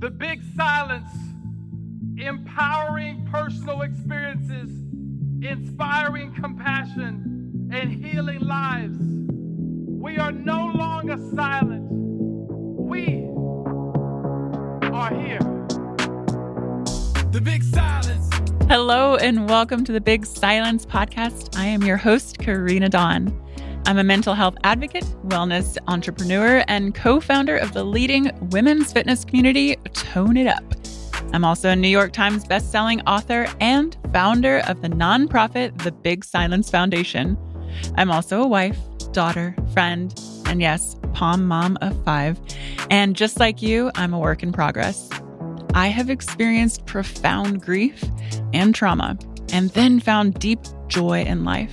The Big Silence, empowering personal experiences, inspiring compassion, and healing lives. We are no longer silent. We are here. The Big Silence. Hello, and welcome to the Big Silence Podcast. I am your host, Karena Dawn. I'm a mental health advocate, wellness entrepreneur, and co founder of the leading women's fitness community, Tone It Up. I'm also a New York Times bestselling author and founder of the nonprofit The Big Silence Foundation. I'm also a wife, daughter, friend, and yes, pom mom of five. And just like you, I'm a work in progress. I have experienced profound grief and trauma, and then found deep joy in life.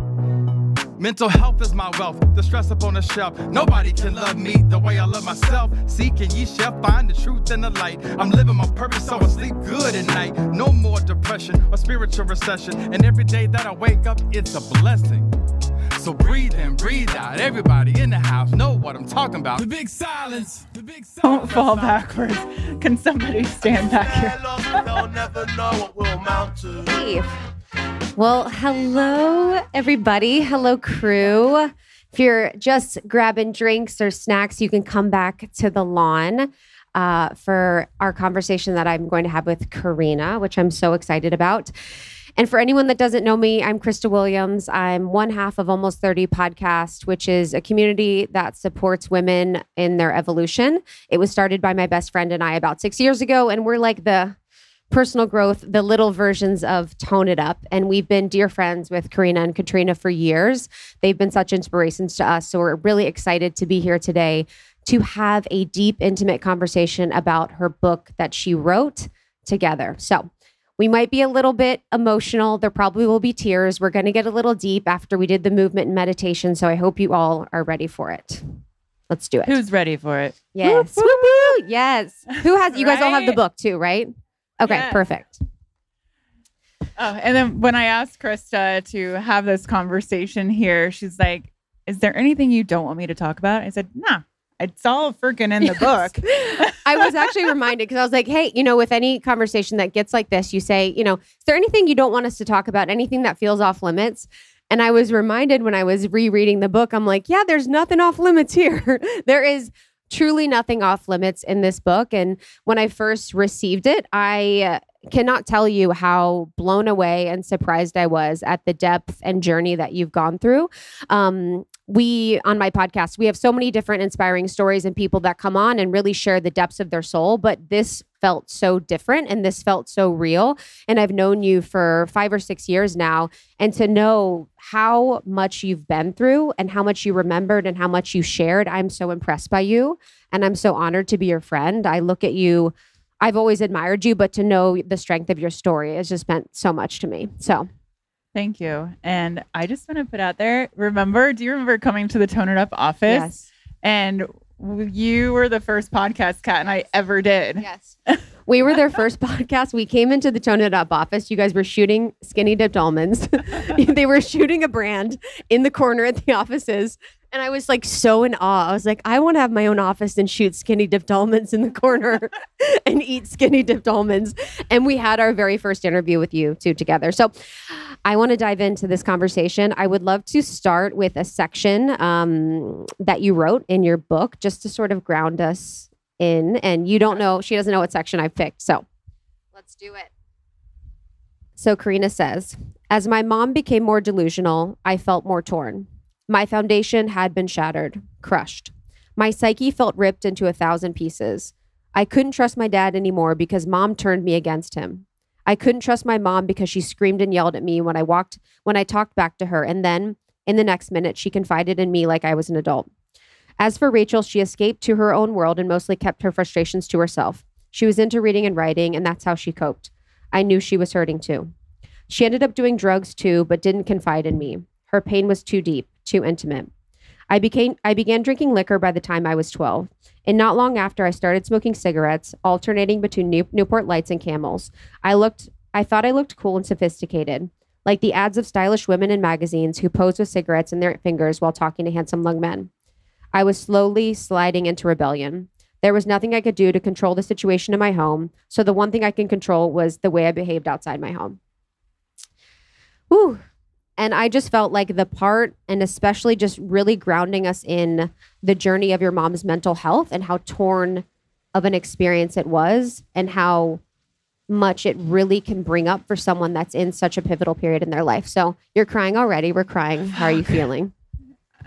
Mental health is my wealth, the stress up on the shelf. Nobody can love me the way I love myself. Seek and ye shall find the truth and the light. I'm living my purpose, so I sleep good at night. No more depression or spiritual recession. And every day that I wake up, it's a blessing. So breathe in, breathe out. Everybody in the house know what I'm talking about. The big silence. The big silence. Don't fall backwards. Can somebody stand back here? Hey. Well, hello, everybody. Hello, crew. If you're just grabbing drinks or snacks, you can come back to the lawn uh, for our conversation that I'm going to have with Karena, which I'm so excited about. And for anyone that doesn't know me, I'm Krista Williams. I'm one half of Almost 30 Podcast, which is a community that supports women in their evolution. It was started by my best friend and I about six years ago, and we're like the personal growth, the little versions of Tone It Up. And we've been dear friends with Karena and Katrina for years. They've been such inspirations to us. So we're really excited to be here today to have a deep, intimate conversation about her book that she wrote together. So we might be a little bit emotional. There probably will be tears. We're going to get a little deep after we did the movement and meditation. So I hope you all are ready for it. Let's do it. Who's ready for it? Yes. Yes. Who has, you guys all have the book too, right? Okay, Yes. perfect. Oh, and then when I asked Krista to have this conversation here, she's like, Is there anything you don't want me to talk about? I said, Nah, it's all freaking in the book. I was actually reminded because I was like, hey, you know, with any conversation that gets like this, you say, you know, is there anything you don't want us to talk about? Anything that feels off limits? And I was reminded when I was rereading the book, I'm like, yeah, there's nothing off limits here. there is truly nothing off limits in this book. And when I first received it, I uh, cannot tell you how blown away and surprised I was at the depth and journey that you've gone through. Um, we on my podcast we have so many different inspiring stories and people that come on and really share the depths of their soul but this felt so different and this felt so real. And i've known you for five or six years now. And to know how much you've been through and how much you remembered and how much you shared i'm so impressed by you. And i'm so honored to be your friend. I look at you i've always admired you but to know the strength of your story has just meant so much to me. So Thank you. And I just want to put out there remember, do you remember coming to the Tone It Up office? yes And you were the first podcast Kat and I ever did. Yes. We were their first podcast. We came into the Tone It Up office. You guys were shooting skinny dipped almonds. they were shooting a brand in the corner at the offices. And I was like so in awe. I was like, I want to have my own office and shoot skinny dipped almonds in the corner and eat skinny dipped almonds. And we had our very first interview with you two together. So I want to dive into this conversation. I would love to start with a section um, that you wrote in your book just to sort of ground us in. And you don't know, she doesn't know what section I've picked. So let's do it. So Karena says, as my mom became more delusional, I felt more torn. My foundation had been shattered, crushed. My psyche felt ripped into a thousand pieces. I couldn't trust my dad anymore because mom turned me against him. I couldn't trust my mom because she screamed and yelled at me when I walked when I talked back to her and then in the next minute she confided in me like I was an adult. As for Rachel, she escaped to her own world and mostly kept her frustrations to herself. She was into reading and writing and that's how she coped. I knew she was hurting too. She ended up doing drugs too, but didn't confide in me. Her pain was too deep, too intimate. I became I began drinking liquor by the time I was 12. And not long after I started smoking cigarettes, alternating between New- Newport Lights and Camels. I looked I thought I looked cool and sophisticated, like the ads of stylish women in magazines who pose with cigarettes in their fingers while talking to handsome young men. I was slowly sliding into rebellion. There was nothing I could do to control the situation in my home, so the one thing I can control was the way I behaved outside my home. Whew. And I just felt like the part, and especially just really grounding us in the journey of your mom's mental health and how torn of an experience it was, and how much it really can bring up for someone that's in such a pivotal period in their life. So you're crying already. We're crying. How are you feeling?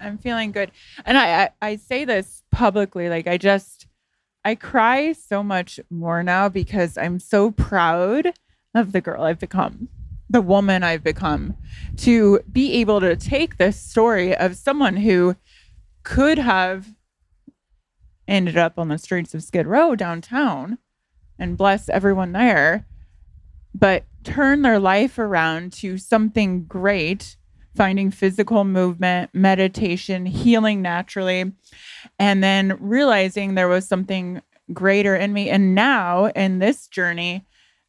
I'm feeling good. And I, I, I say this publicly, like I just I cry so much more now because I'm so proud of the girl I've become, the woman I've become, to be able to take this story of someone who could have ended up on the streets of Skid Row downtown and bless everyone there, but turn their life around to something great, finding physical movement, meditation, healing naturally, and then realizing there was something greater in me. And now in this journey,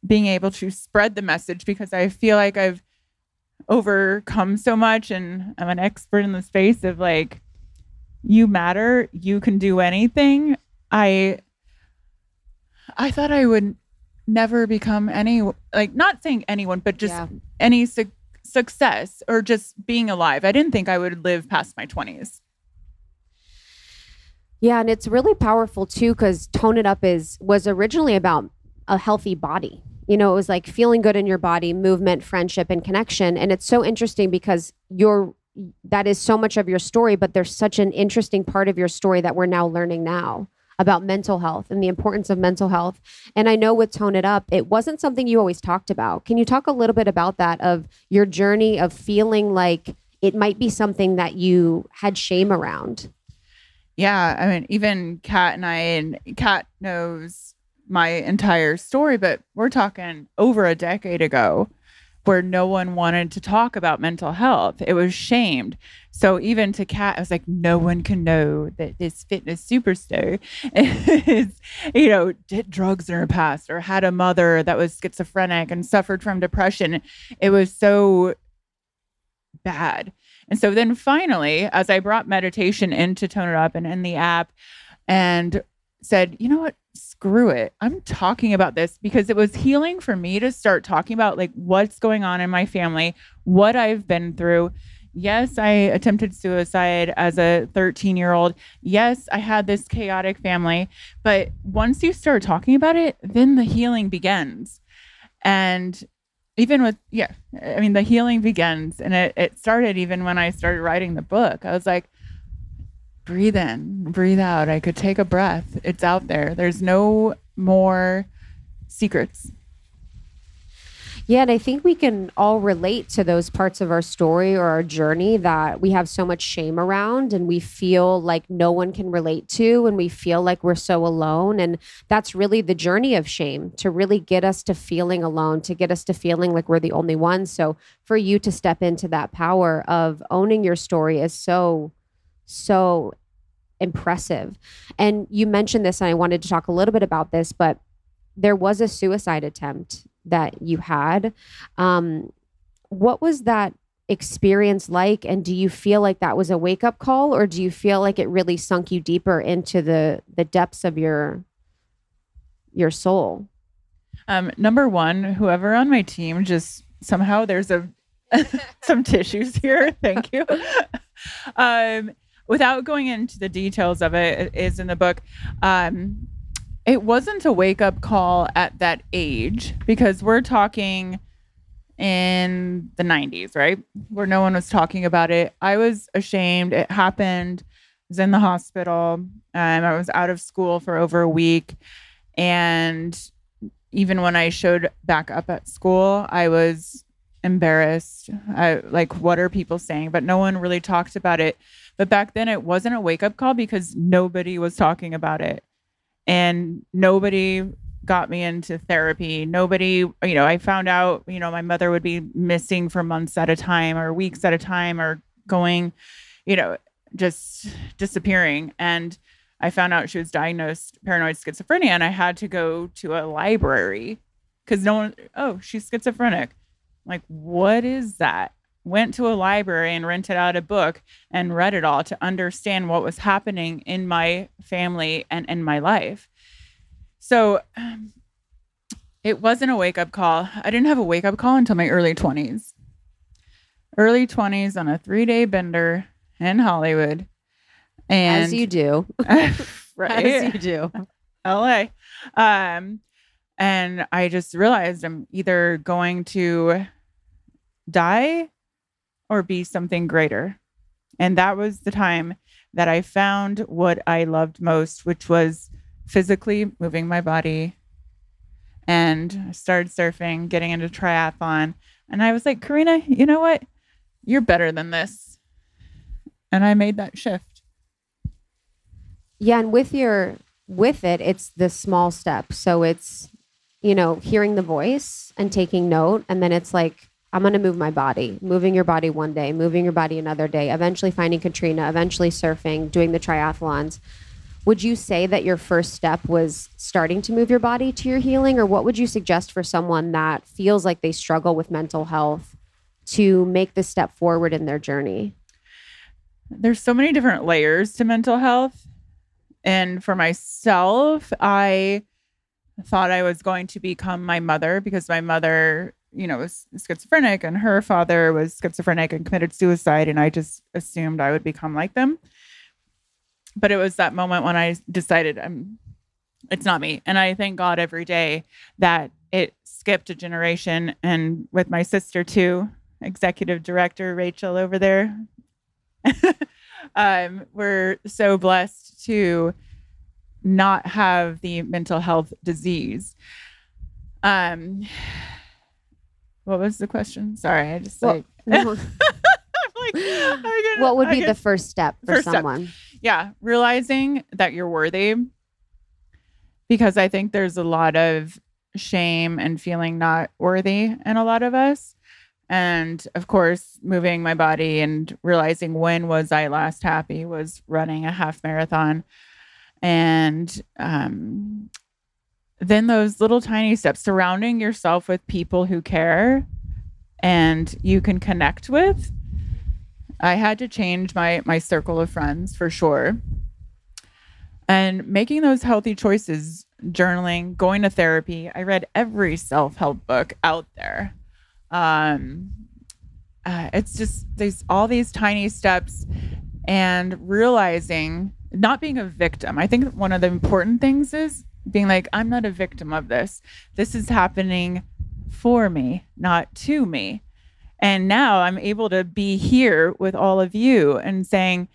being able to spread the message because I feel like I've overcome so much and I'm an expert in the space of like, you matter, you can do anything. I I thought I would never become any like not saying anyone, but just Yeah. any su- success or just being alive. I didn't think I would live past my 20s. Yeah, and it's really powerful too because Tone It Up is was originally about a healthy body. You know, it was like feeling good in your body, movement, friendship, and connection. And it's so interesting because you're that is so much of your story, but there's such an interesting part of your story that we're now learning now about mental health and the importance of mental health. And I know with Tone It Up, it wasn't something you always talked about. Can you talk a little bit about that of your journey of feeling like it might be something that you had shame around? Yeah, I mean, even Kat and I, and Kat knows my entire story, but we're talking over a decade ago where no one wanted to talk about mental health. It was shamed. So even to Kat, I was like, no one can know that this fitness superstar is, you know, did drugs in her past or had a mother that was schizophrenic and suffered from depression. It was so bad. And so then finally, as I brought meditation into Tone It Up and in the app and said, you know what? Screw it. I'm talking about this because it was healing for me to start talking about like what's going on in my family, what I've been through. Yes, I attempted suicide as a 13 year old. Yes, I had this chaotic family. But once you start talking about it, then the healing begins. And even with, yeah, I mean, the healing begins. And it, it started even when I started writing the book. I was like, breathe in, breathe out. I could take a breath. It's out there. There's no more secrets. Yeah, and I think we can all relate to those parts of our story or our journey that we have so much shame around and we feel like no one can relate to and we feel like we're so alone. And that's really the journey of shame to really get us to feeling alone, to get us to feeling like we're the only ones. So for you to step into that power of owning your story is so, so impressive. And you mentioned this, and I wanted to talk a little bit about this, but there was a suicide attempt that you had. Um, what was that experience like? And do you feel like that was a wake up call, or do you feel like it really sunk you deeper into the the depths of your your soul? Um, number one, whoever on my team just somehow there's a some tissues here. Thank you. um, without going into the details of it, it is in the book. Um, it wasn't a wake up call at that age because we're talking in the 90s, right? Where no one was talking about it. I was ashamed. It happened. I was in the hospital. Um, I was out of school for over a week. And even when I showed back up at school, I was embarrassed. I, like, what are people saying? But no one really talked about it. But back then, it wasn't a wake up call because nobody was talking about it. And nobody got me into therapy. Nobody, you know, I found out, you know, my mother would be missing for months at a time or weeks at a time or going, you know, just disappearing. And I found out she was diagnosed paranoid schizophrenia and I had to go to a library because no one, oh, she's schizophrenic. like, what is that? Went to a library and rented out a book and read it all to understand what was happening in my family and in my life. So um, it wasn't a wake up call. I didn't have a wake up call until my early 20s. Early 20s on a three day bender in Hollywood. And As you do. right. As you do. LA. Um, and I just realized I'm either going to die or be something greater. And that was the time that I found what I loved most, which was physically moving my body. And I started surfing, getting into triathlon. And I was like, Karena, you know what? You're better than this. And I made that shift. Yeah, and with your with it, it's the small step. So it's you know hearing the voice and taking note, and then it's like I'm going to move my body, moving your body one day, moving your body another day, eventually finding Katrina, eventually surfing, doing the triathlons. Would you say that your first step was starting to move your body to your healing, or what would you suggest for someone that feels like they struggle with mental health to make the step forward in their journey? There's so many different layers to mental health. And for myself, I thought I was going to become my mother because my mother, you know, was schizophrenic and her father was schizophrenic and committed suicide. And I just assumed I would become like them. But it was that moment when I decided I'm it's not me. And I thank God every day that it skipped a generation and with my sister too, executive director Rachel over there. um, we're so blessed to not have the mental health disease. Um, what was the question? Sorry, I just Well, like, no. I'm like I get- what would I be get- the first step for First step. someone? yeah, realizing that you're worthy. Because I think there's a lot of shame and feeling not worthy in a lot of us. And of course, moving my body and realizing when was I last happy was running a half marathon. And um, then those little tiny steps, surrounding yourself with people who care and you can connect with. I had to change my my circle of friends for sure. And making those healthy choices, journaling, going to therapy. I read every self-help book out there. Um uh, it's just these all these tiny steps and realizing not being a victim. I think one of the important things is being like I'm not a victim of this. This is happening for me, not to me. And now I'm able to be here with all of you and saying,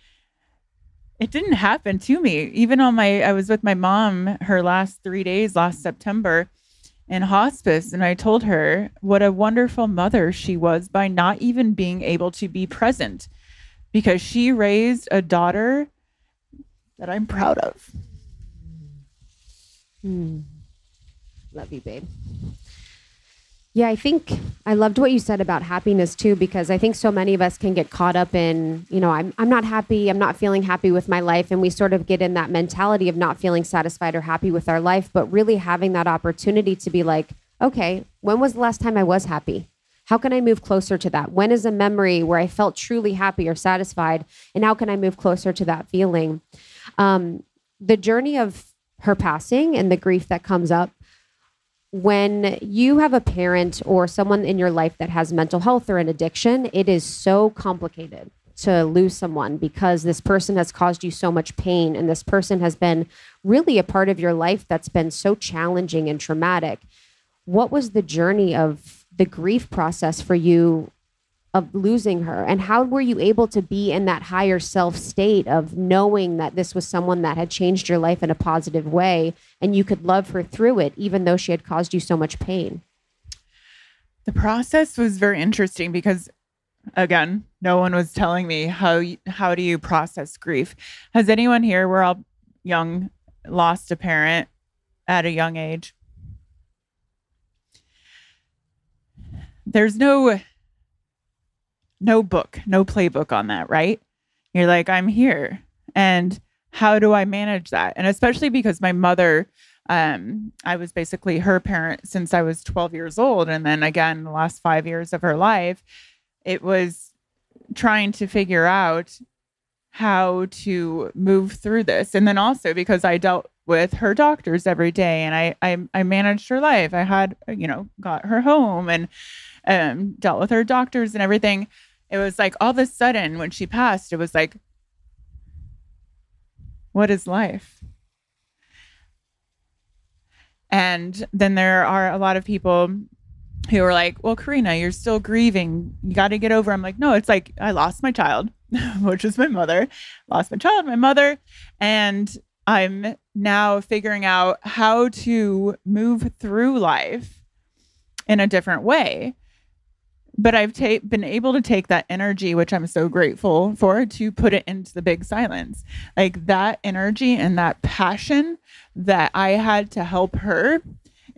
it didn't happen to me. Even on my, I was with my mom her last three days last September in hospice. And I told her what a wonderful mother she was by not even being able to be present because she raised a daughter that I'm proud of. Hmm. Love you, babe. Yeah, I think I loved what you said about happiness too, because I think so many of us can get caught up in, you know, I'm, I'm not happy, I'm not feeling happy with my life. And we sort of get in that mentality of not feeling satisfied or happy with our life, but really having that opportunity to be like, okay, when was the last time I was happy? How can I move closer to that? When is a memory where I felt truly happy or satisfied? And how can I move closer to that feeling? Um, the journey of her passing and the grief that comes up when you have a parent or someone in your life that has mental health or an addiction, it is so complicated to lose someone because this person has caused you so much pain and this person has been really a part of your life that's been so challenging and traumatic. What was the journey of the grief process for you of losing her? And how were you able to be in that higher self state of knowing that this was someone that had changed your life in a positive way and you could love her through it even though she had caused you so much pain? The process was very interesting because again no one was telling me how how do you process grief? Has anyone here we're all young lost a parent at a young age? There's no no book, no playbook on that, right? You're like, I'm here. And how do I manage that? And especially because my mother, um, I was basically her parent since I was 12 years old. And then again, the last five years of her life, it was trying to figure out how to move through this. And then also because I dealt with her doctors every day and I, I, I managed her life. I had, you know, got her home and um, dealt with her doctors and everything it was like all of a sudden when she passed, it was like, what is life? And then there are a lot of people who are like, well, Karena, you're still grieving. You got to get over. I'm like, no, it's like I lost my child, which is my mother, lost my child, my mother. And I'm now figuring out how to move through life in a different way but I've ta- been able to take that energy, which I'm so grateful for, to put it into the big silence. Like that energy and that passion that I had to help her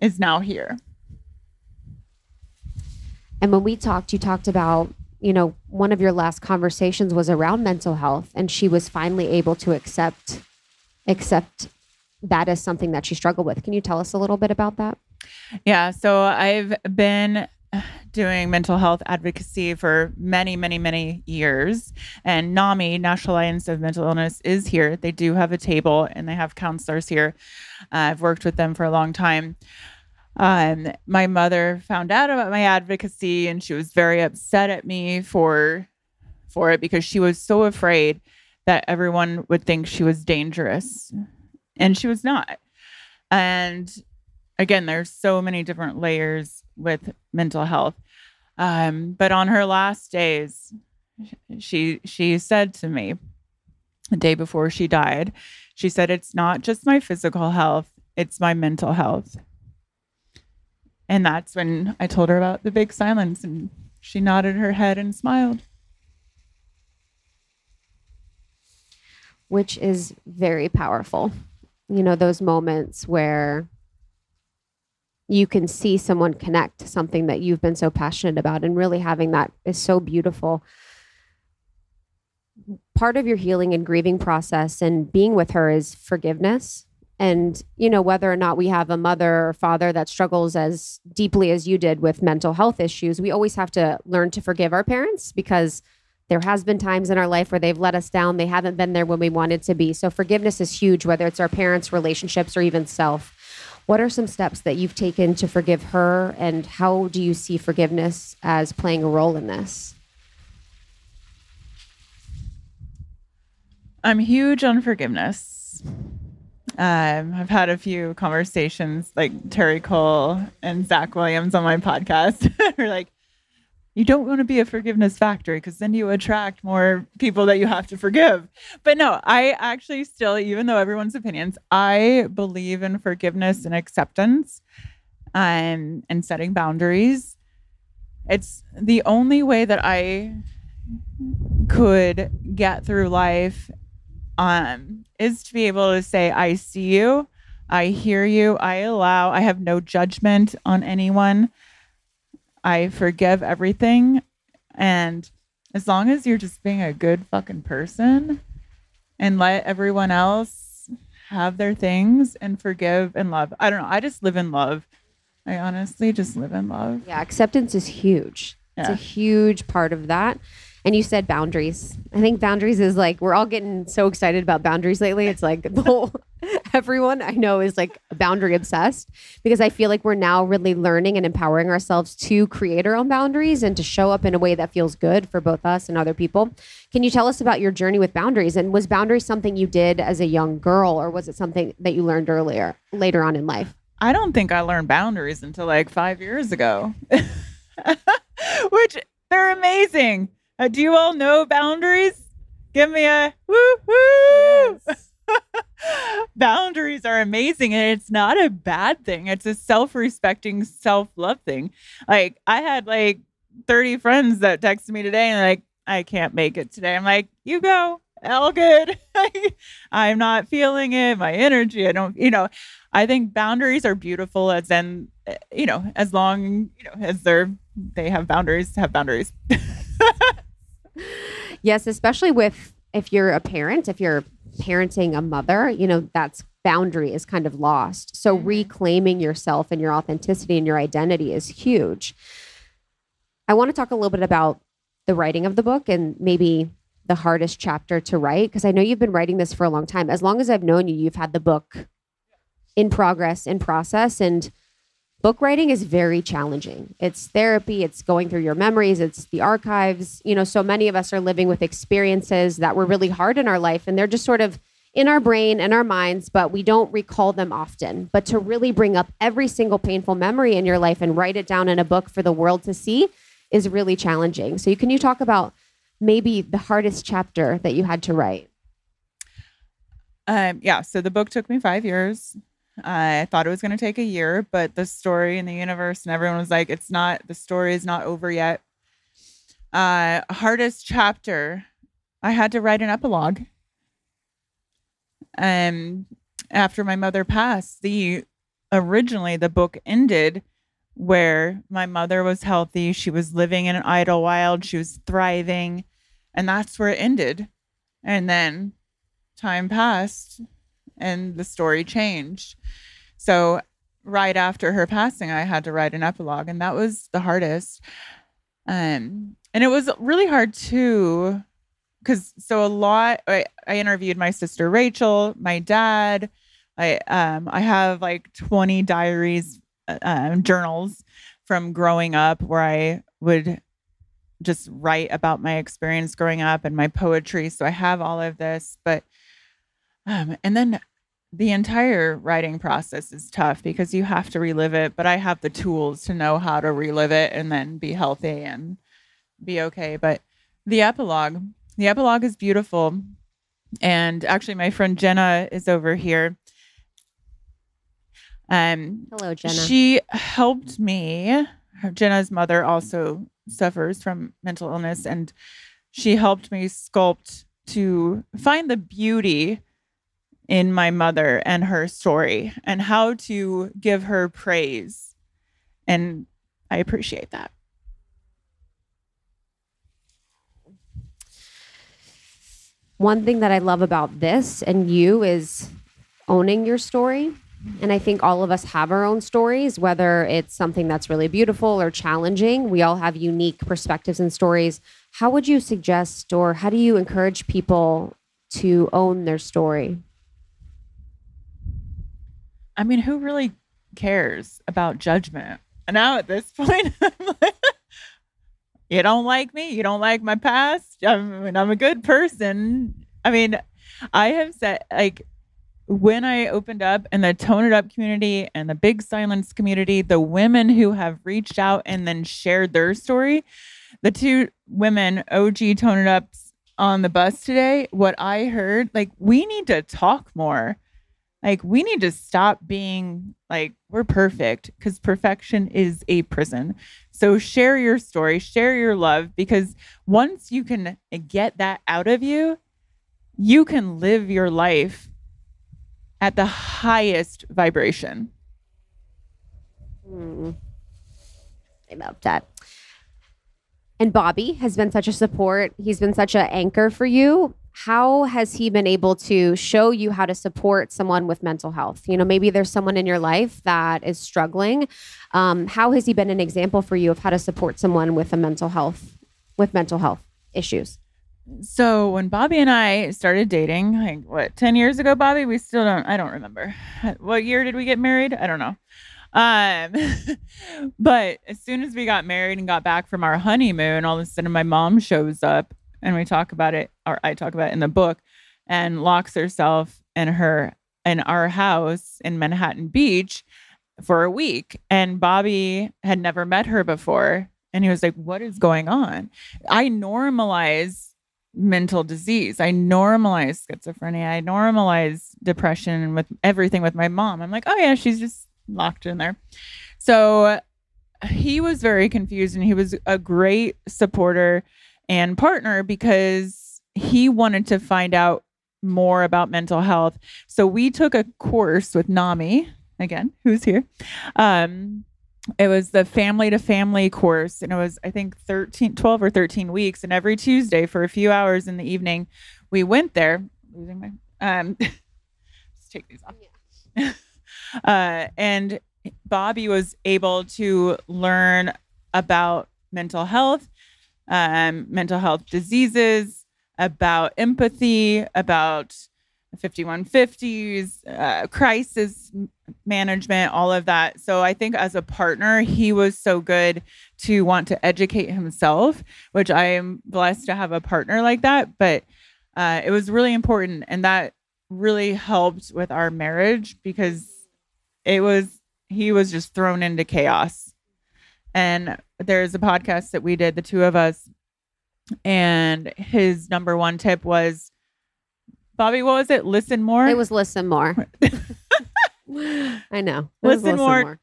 is now here. And when we talked, you talked about, you know, one of your last conversations was around mental health, and she was finally able to accept accept that as something that she struggled with. Can you tell us a little bit about that? Yeah. So I've been doing mental health advocacy for many, many, many years. And NAMI, National Alliance of Mental Illness, is here. They do have a table and they have counselors here. Uh, I've worked with them for a long time. Um, my mother found out about my advocacy and she was very upset at me for for it because she was so afraid that everyone would think she was dangerous. And she was not. And again, there's so many different layers with mental health. Um, but on her last days, she she said to me the day before she died, she said, It's not just my physical health, it's my mental health. And that's when I told her about the big silence, and she nodded her head and smiled. Which is very powerful. You know, those moments where you can see someone connect to something that you've been so passionate about and really having that is so beautiful. Part of your healing and grieving process and being with her is forgiveness. And you know whether or not we have a mother or father that struggles as deeply as you did with mental health issues we always have to learn to forgive our parents because there has been times in our life where they've let us down. They haven't been there when we wanted to be. So forgiveness is huge whether it's our parents relationships or even self what are some steps that you've taken to forgive her, and how do you see forgiveness as playing a role in this? I'm huge on forgiveness. Um, I've had a few conversations like Terri Cole and Zach Williams on my podcast. We're like, you don't want to be a forgiveness factory because then you attract more people that you have to forgive. But no, I actually still, even though everyone's opinions, I believe in forgiveness and acceptance um, and setting boundaries. It's the only way that I could get through life um, is to be able to say, I see you, I hear you, I allow, I have no judgment on anyone. I forgive everything. And as long as you're just being a good fucking person and let everyone else have their things and forgive and love. I don't know. I just live in love. I honestly just live in love. Yeah, acceptance is huge. Yeah. It's a huge part of that. And you said boundaries. I think boundaries is like we're all getting so excited about boundaries lately. It's like the whole everyone I know is like boundary obsessed because I feel like we're now really learning and empowering ourselves to create our own boundaries and to show up in a way that feels good for both us and other people. Can you tell us about your journey with boundaries? And was boundaries something you did as a young girl or was it something that you learned earlier later on in life? I don't think I learned boundaries until like 5 years ago. Which they're amazing. Uh, do you all know boundaries? Give me a woo woo. Yes. boundaries are amazing and it's not a bad thing. It's a self-respecting, self-love thing. Like I had like 30 friends that texted me today and like I can't make it today. I'm like, you go. All good. I'm not feeling it. My energy. I don't, you know, I think boundaries are beautiful as then, eh, you know, as long, you know, as they're they have boundaries, have boundaries. yes, especially with if you're a parent, if you're parenting a mother, you know, that's boundary is kind of lost. So Mhm. reclaiming yourself and your authenticity and your identity is huge. I want to talk a little bit about the writing of the book and maybe the hardest chapter to write because I know you've been writing this for a long time. As long as I've known you, you've had the book in progress, in process, and book writing is very challenging. It's therapy, it's going through your memories, it's the archives. You know, so many of us are living with experiences that were really hard in our life and they're just sort of in our brain and our minds, but we don't recall them often. But to really bring up every single painful memory in your life and write it down in a book for the world to see is really challenging. So, can you talk about maybe the hardest chapter that you had to write? Um, yeah, so the book took me five years. I thought it was going to take a year, but the story and the universe and everyone was like, it's not, the story is not over yet. Uh, hardest chapter, I had to write an epilogue. Um, after my mother passed, the originally the book ended where my mother was healthy, she was living in an Idyllwild, she was thriving, and that's where it ended. And then time passed and the story changed. So right after her passing, I had to write an epilogue, and that was the hardest. Um, and it was really hard too, because so a lot. I, I interviewed my sister Rachel, my dad. I um I have like twenty diaries, uh, um, journals from growing up where I would just write about my experience growing up and my poetry. So I have all of this, but um, and then the entire writing process is tough because you have to relive it, but I have the tools to know how to relive it and then be healthy and be okay. But the epilogue, the epilogue is beautiful. And actually, my friend Jenna is over here. Um, Hello, Jenna. she helped me. Jenna's mother also suffers from mental illness, and she helped me sculpt to find the beauty in my mother and her story and how to give her praise. And I appreciate that. One thing that I love about this and you is owning your story. And I think all of us have our own stories, whether it's something that's really beautiful or challenging. We all have unique perspectives and stories. How would you suggest, or how do you encourage people to own their story? I mean, who really cares about judgment? And now at this point, like, you don't like me. You don't like my past. I mean, I'm a good person. I mean, I have said, like, when I opened up in the Tone It Up community and the Big Silence community, the women who have reached out and then shared their story, the two women, OG Tone It Ups on the bus today, what I heard, like, we need to talk more. Like, we need to stop being like, we're perfect because perfection is a prison. So, share your story, share your love, because once you can get that out of you, you can live your life at the highest vibration. Hmm. I love that. And Bobby has been such a support. He's been such an anchor for you. How has he been able to show you how to support someone with mental health? You know, maybe there's someone in your life that is struggling. Um, how has he been an example for you of how to support someone with a mental health with mental health issues? So when Bobby and I started dating, like what, 10 years ago, Bobby, we still don't, I don't remember. What year did we get married? I don't know. Um, but as soon as we got married and got back from our honeymoon, all of a sudden my mom shows up and we talk about it, or I talk about it in the book, and locks herself in her, in our house in Manhattan Beach for a week. And Bobby had never met her before. And he was like, What is going on? I normalize mental disease. I normalize schizophrenia. I normalize depression with everything with my mom. I'm like, oh yeah, she's just locked in there. So he was very confused and he was a great supporter and partner because he wanted to find out more about mental health. So we took a course with NAMI again, who's here. Um, it was the family to family course and it was i think 13 12 or 13 weeks and every tuesday for a few hours in the evening we went there losing my um let's take these off uh and bobby was able to learn about mental health um mental health diseases about empathy about 5150s uh, crisis management, all of that. So I think as a partner, he was so good to want to educate himself, which I am blessed to have a partner like that. But uh, it was really important. And that really helped with our marriage because it was, he was just thrown into chaos. And there's a podcast that we did, the two of us. And his number one tip was, Bobby, what was it? Listen more. It was listen more. I know. Was Listen more.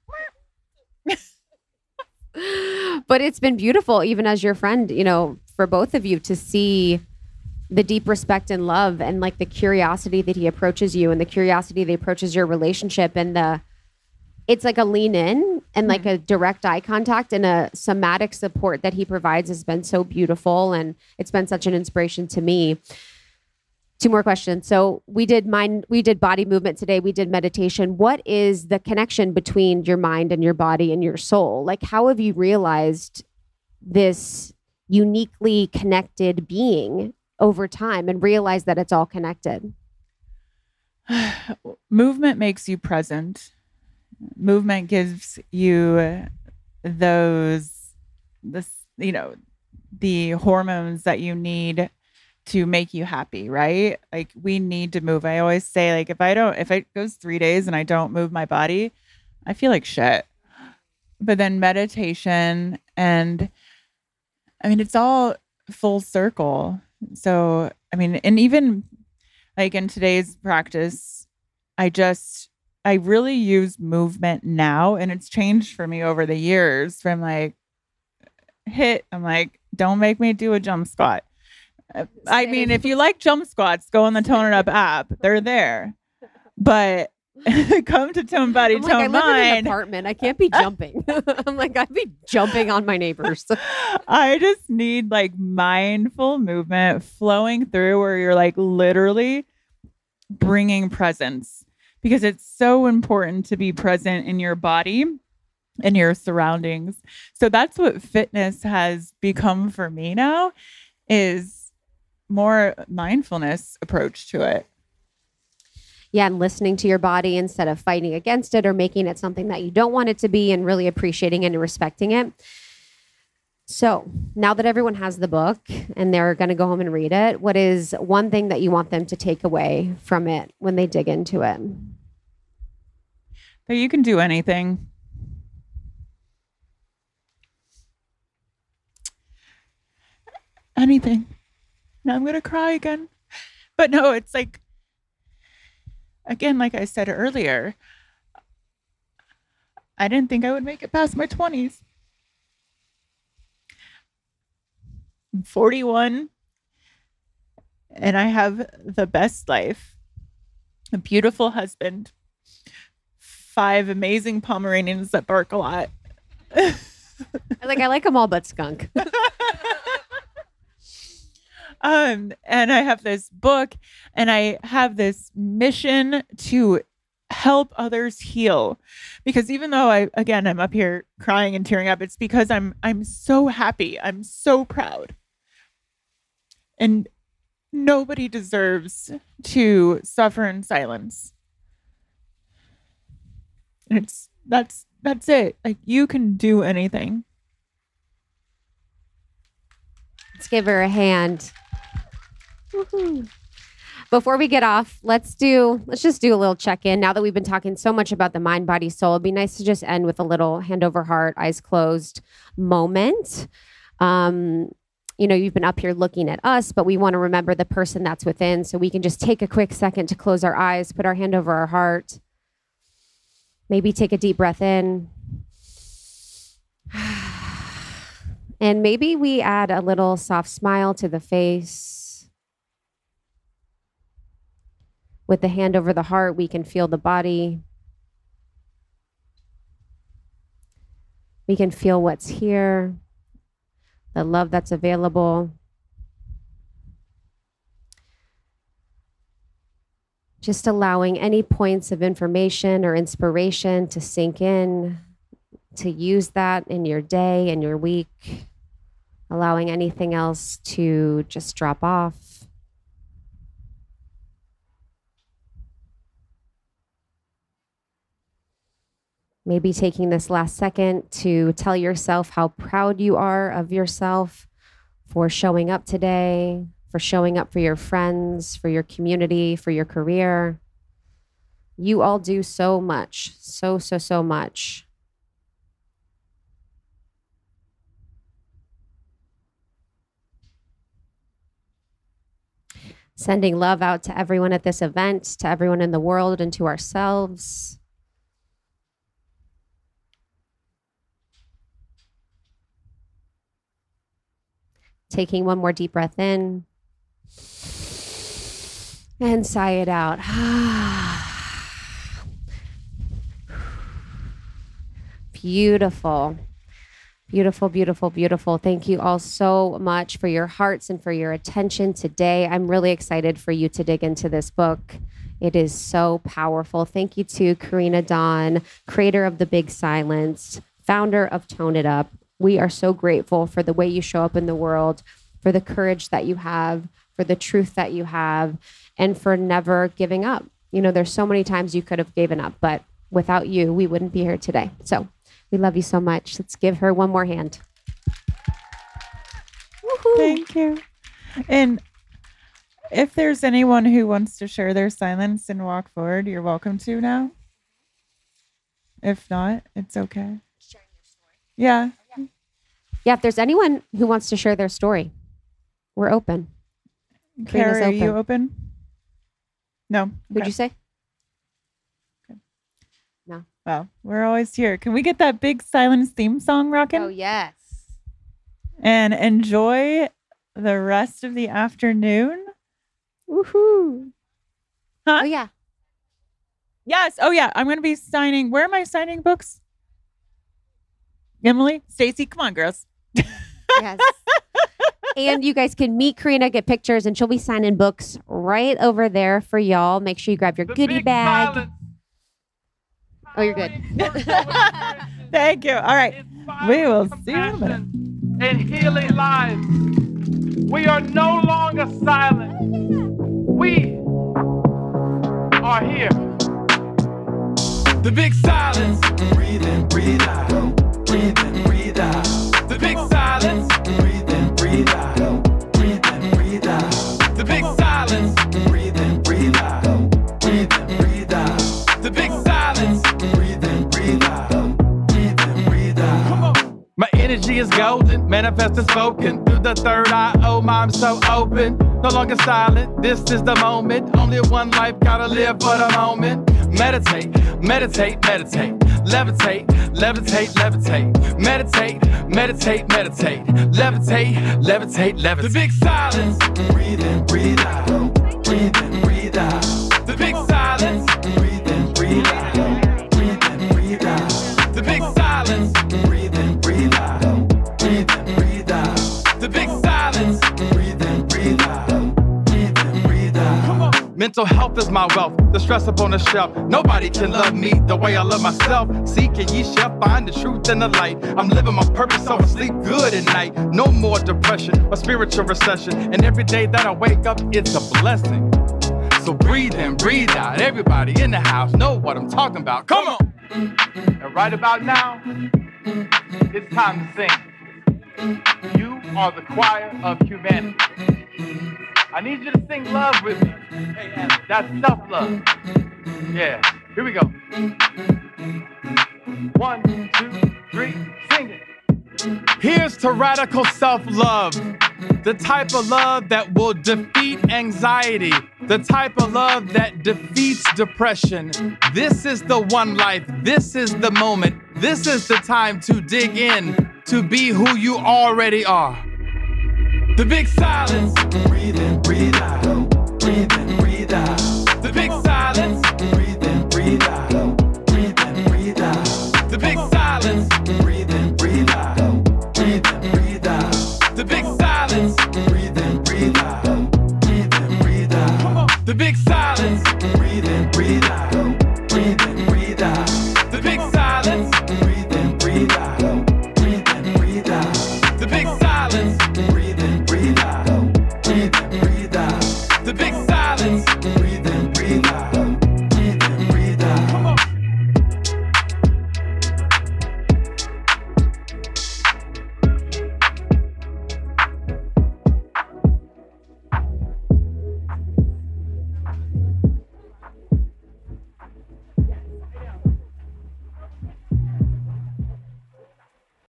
but it's been beautiful, even as your friend, you know, for both of you to see the deep respect and love and like the curiosity that he approaches you and the curiosity that approaches your relationship and the it's like a lean in and like mm-hmm. a direct eye contact and a somatic support that he provides has been so beautiful and it's been such an inspiration to me two more questions. So we did mind, we did body movement today. We did meditation. What is the connection between your mind and your body and your soul? Like, how have you realized this uniquely connected being over time and realize that it's all connected? movement makes you present. Movement gives you those, this, you know, the hormones that you need to make you happy, right? Like we need to move. I always say like if I don't if it goes 3 days and I don't move my body, I feel like shit. But then meditation and I mean it's all full circle. So, I mean, and even like in today's practice, I just I really use movement now and it's changed for me over the years from like HIIT I'm like don't make me do a jump squat I mean, if you like jump squats, go on the Tone It Up app. They're there. But come to Tone Body, I'm Tone like, I Mind. live in an apartment. I can't be jumping. I'm like, I'd be jumping on my neighbors. I just need like mindful movement flowing through where you're like literally bringing presence because it's so important to be present in your body and your surroundings. So that's what fitness has become for me now is more mindfulness approach to it. Yeah, and listening to your body instead of fighting against it or making it something that you don't want it to be and really appreciating and respecting it. So, now that everyone has the book and they're going to go home and read it, what is one thing that you want them to take away from it when they dig into it? That you can do anything. Anything. Now I'm going to cry again. But no, it's like, again, like I said earlier, I didn't think I would make it past my 20s. I'm 41 and I have the best life, a beautiful husband, five amazing Pomeranians that bark a lot. like I like them all but skunk. Um, and I have this book and I have this mission to help others heal. Because even though i again i'm up here crying and tearing up it's because i'm i'm so happy. I'm so proud and nobody deserves to suffer in silence. It's that's that's it. Like you can do anything. Let's give her a hand. Before we get off, let's do let's just do a little check-in. Now that we've been talking so much about the mind, body, soul, it'd be nice to just end with a little hand over heart, eyes closed moment. Um, you know, you've been up here looking at us, but we want to remember the person that's within. So we can just take a quick second to close our eyes, put our hand over our heart. Maybe take a deep breath in. And maybe we add a little soft smile to the face With the hand over the heart, we can feel the body. We can feel what's here, the love that's available. Just allowing any points of information or inspiration to sink in, to use that in your day and your week, allowing anything else to just drop off. Maybe taking this last second to tell yourself how proud you are of yourself for showing up today, for showing up for your friends, for your community, for your career. You all do so much, so, so, so much. Sending love out to everyone at this event, to everyone in the world, and to ourselves. Taking one more deep breath in and sigh it out. Beautiful. Beautiful, beautiful, beautiful. Thank you all so much for your hearts and for your attention today. I'm really excited for you to dig into this book. It is so powerful. Thank you to Karena Dawn, creator of The Big Silence, founder of Tone It Up. We are so grateful for the way you show up in the world, for the courage that you have, for the truth that you have, and for never giving up. You know, there's so many times you could have given up, but without you, we wouldn't be here today. So we love you so much. Let's give her one more hand. Woohoo. Thank you. And if there's anyone who wants to share their silence and walk forward, you're welcome to now. If not, it's okay. Yeah. Yeah, if there's anyone who wants to share their story, we're open. Karena's Carrie, are you open. open? No. Would Okay. you say? No. Well, we're always here. Can we get that big silence theme song rocking? Oh, yes. and enjoy the rest of the afternoon. Woohoo. Huh? Oh, yeah. Yes. Oh yeah. I'm gonna be signing. Where am I signing books? Emily, Stacy, come on, girls. Yes. and you guys can meet Karena, get pictures, and she'll be signing books right over there for y'all. Make sure you grab your The goodie bag. silence Oh, you're good. Thank you. All right. We will see you in a minute. compassion And healing lives. We are no longer silent. We are here. The big silence. Breathe in, breathe out. Breathe in, breathe out. The big silence. Is golden, manifest is spoken through the third eye. Oh, my, I'm so open, no longer silent. This is the moment. Only one life, gotta live for the moment. Meditate, meditate, meditate. Levitate, levitate, levitate. Meditate, meditate, meditate. Levitate, levitate, levitate. The big silence. Breathe in, breathe out. Breathe in, breathe out. The big silence. Mental health is my wealth. The stress up on the shelf. Nobody can love me the way I love myself. Seek and ye shall find the truth and the light. I'm living my purpose, so I sleep good at night. No more depression or spiritual recession. And every day that I wake up, it's a blessing. So breathe in, breathe out. Everybody in the house know what I'm talking about. Come on. And right about now, it's time to sing. You are the choir of humanity. I need you to sing love with me. That's self love. Yeah. Here we go. One, two, three, sing it. Here's to radical self love. The type of love that will defeat anxiety. The type of love that defeats depression. This is the one life. This is the moment. This is the time to dig in to be who you already are. The big silence. Breathe in, breathe out. Breathe in, breathe out. The big silence. Breathe in, breathe out.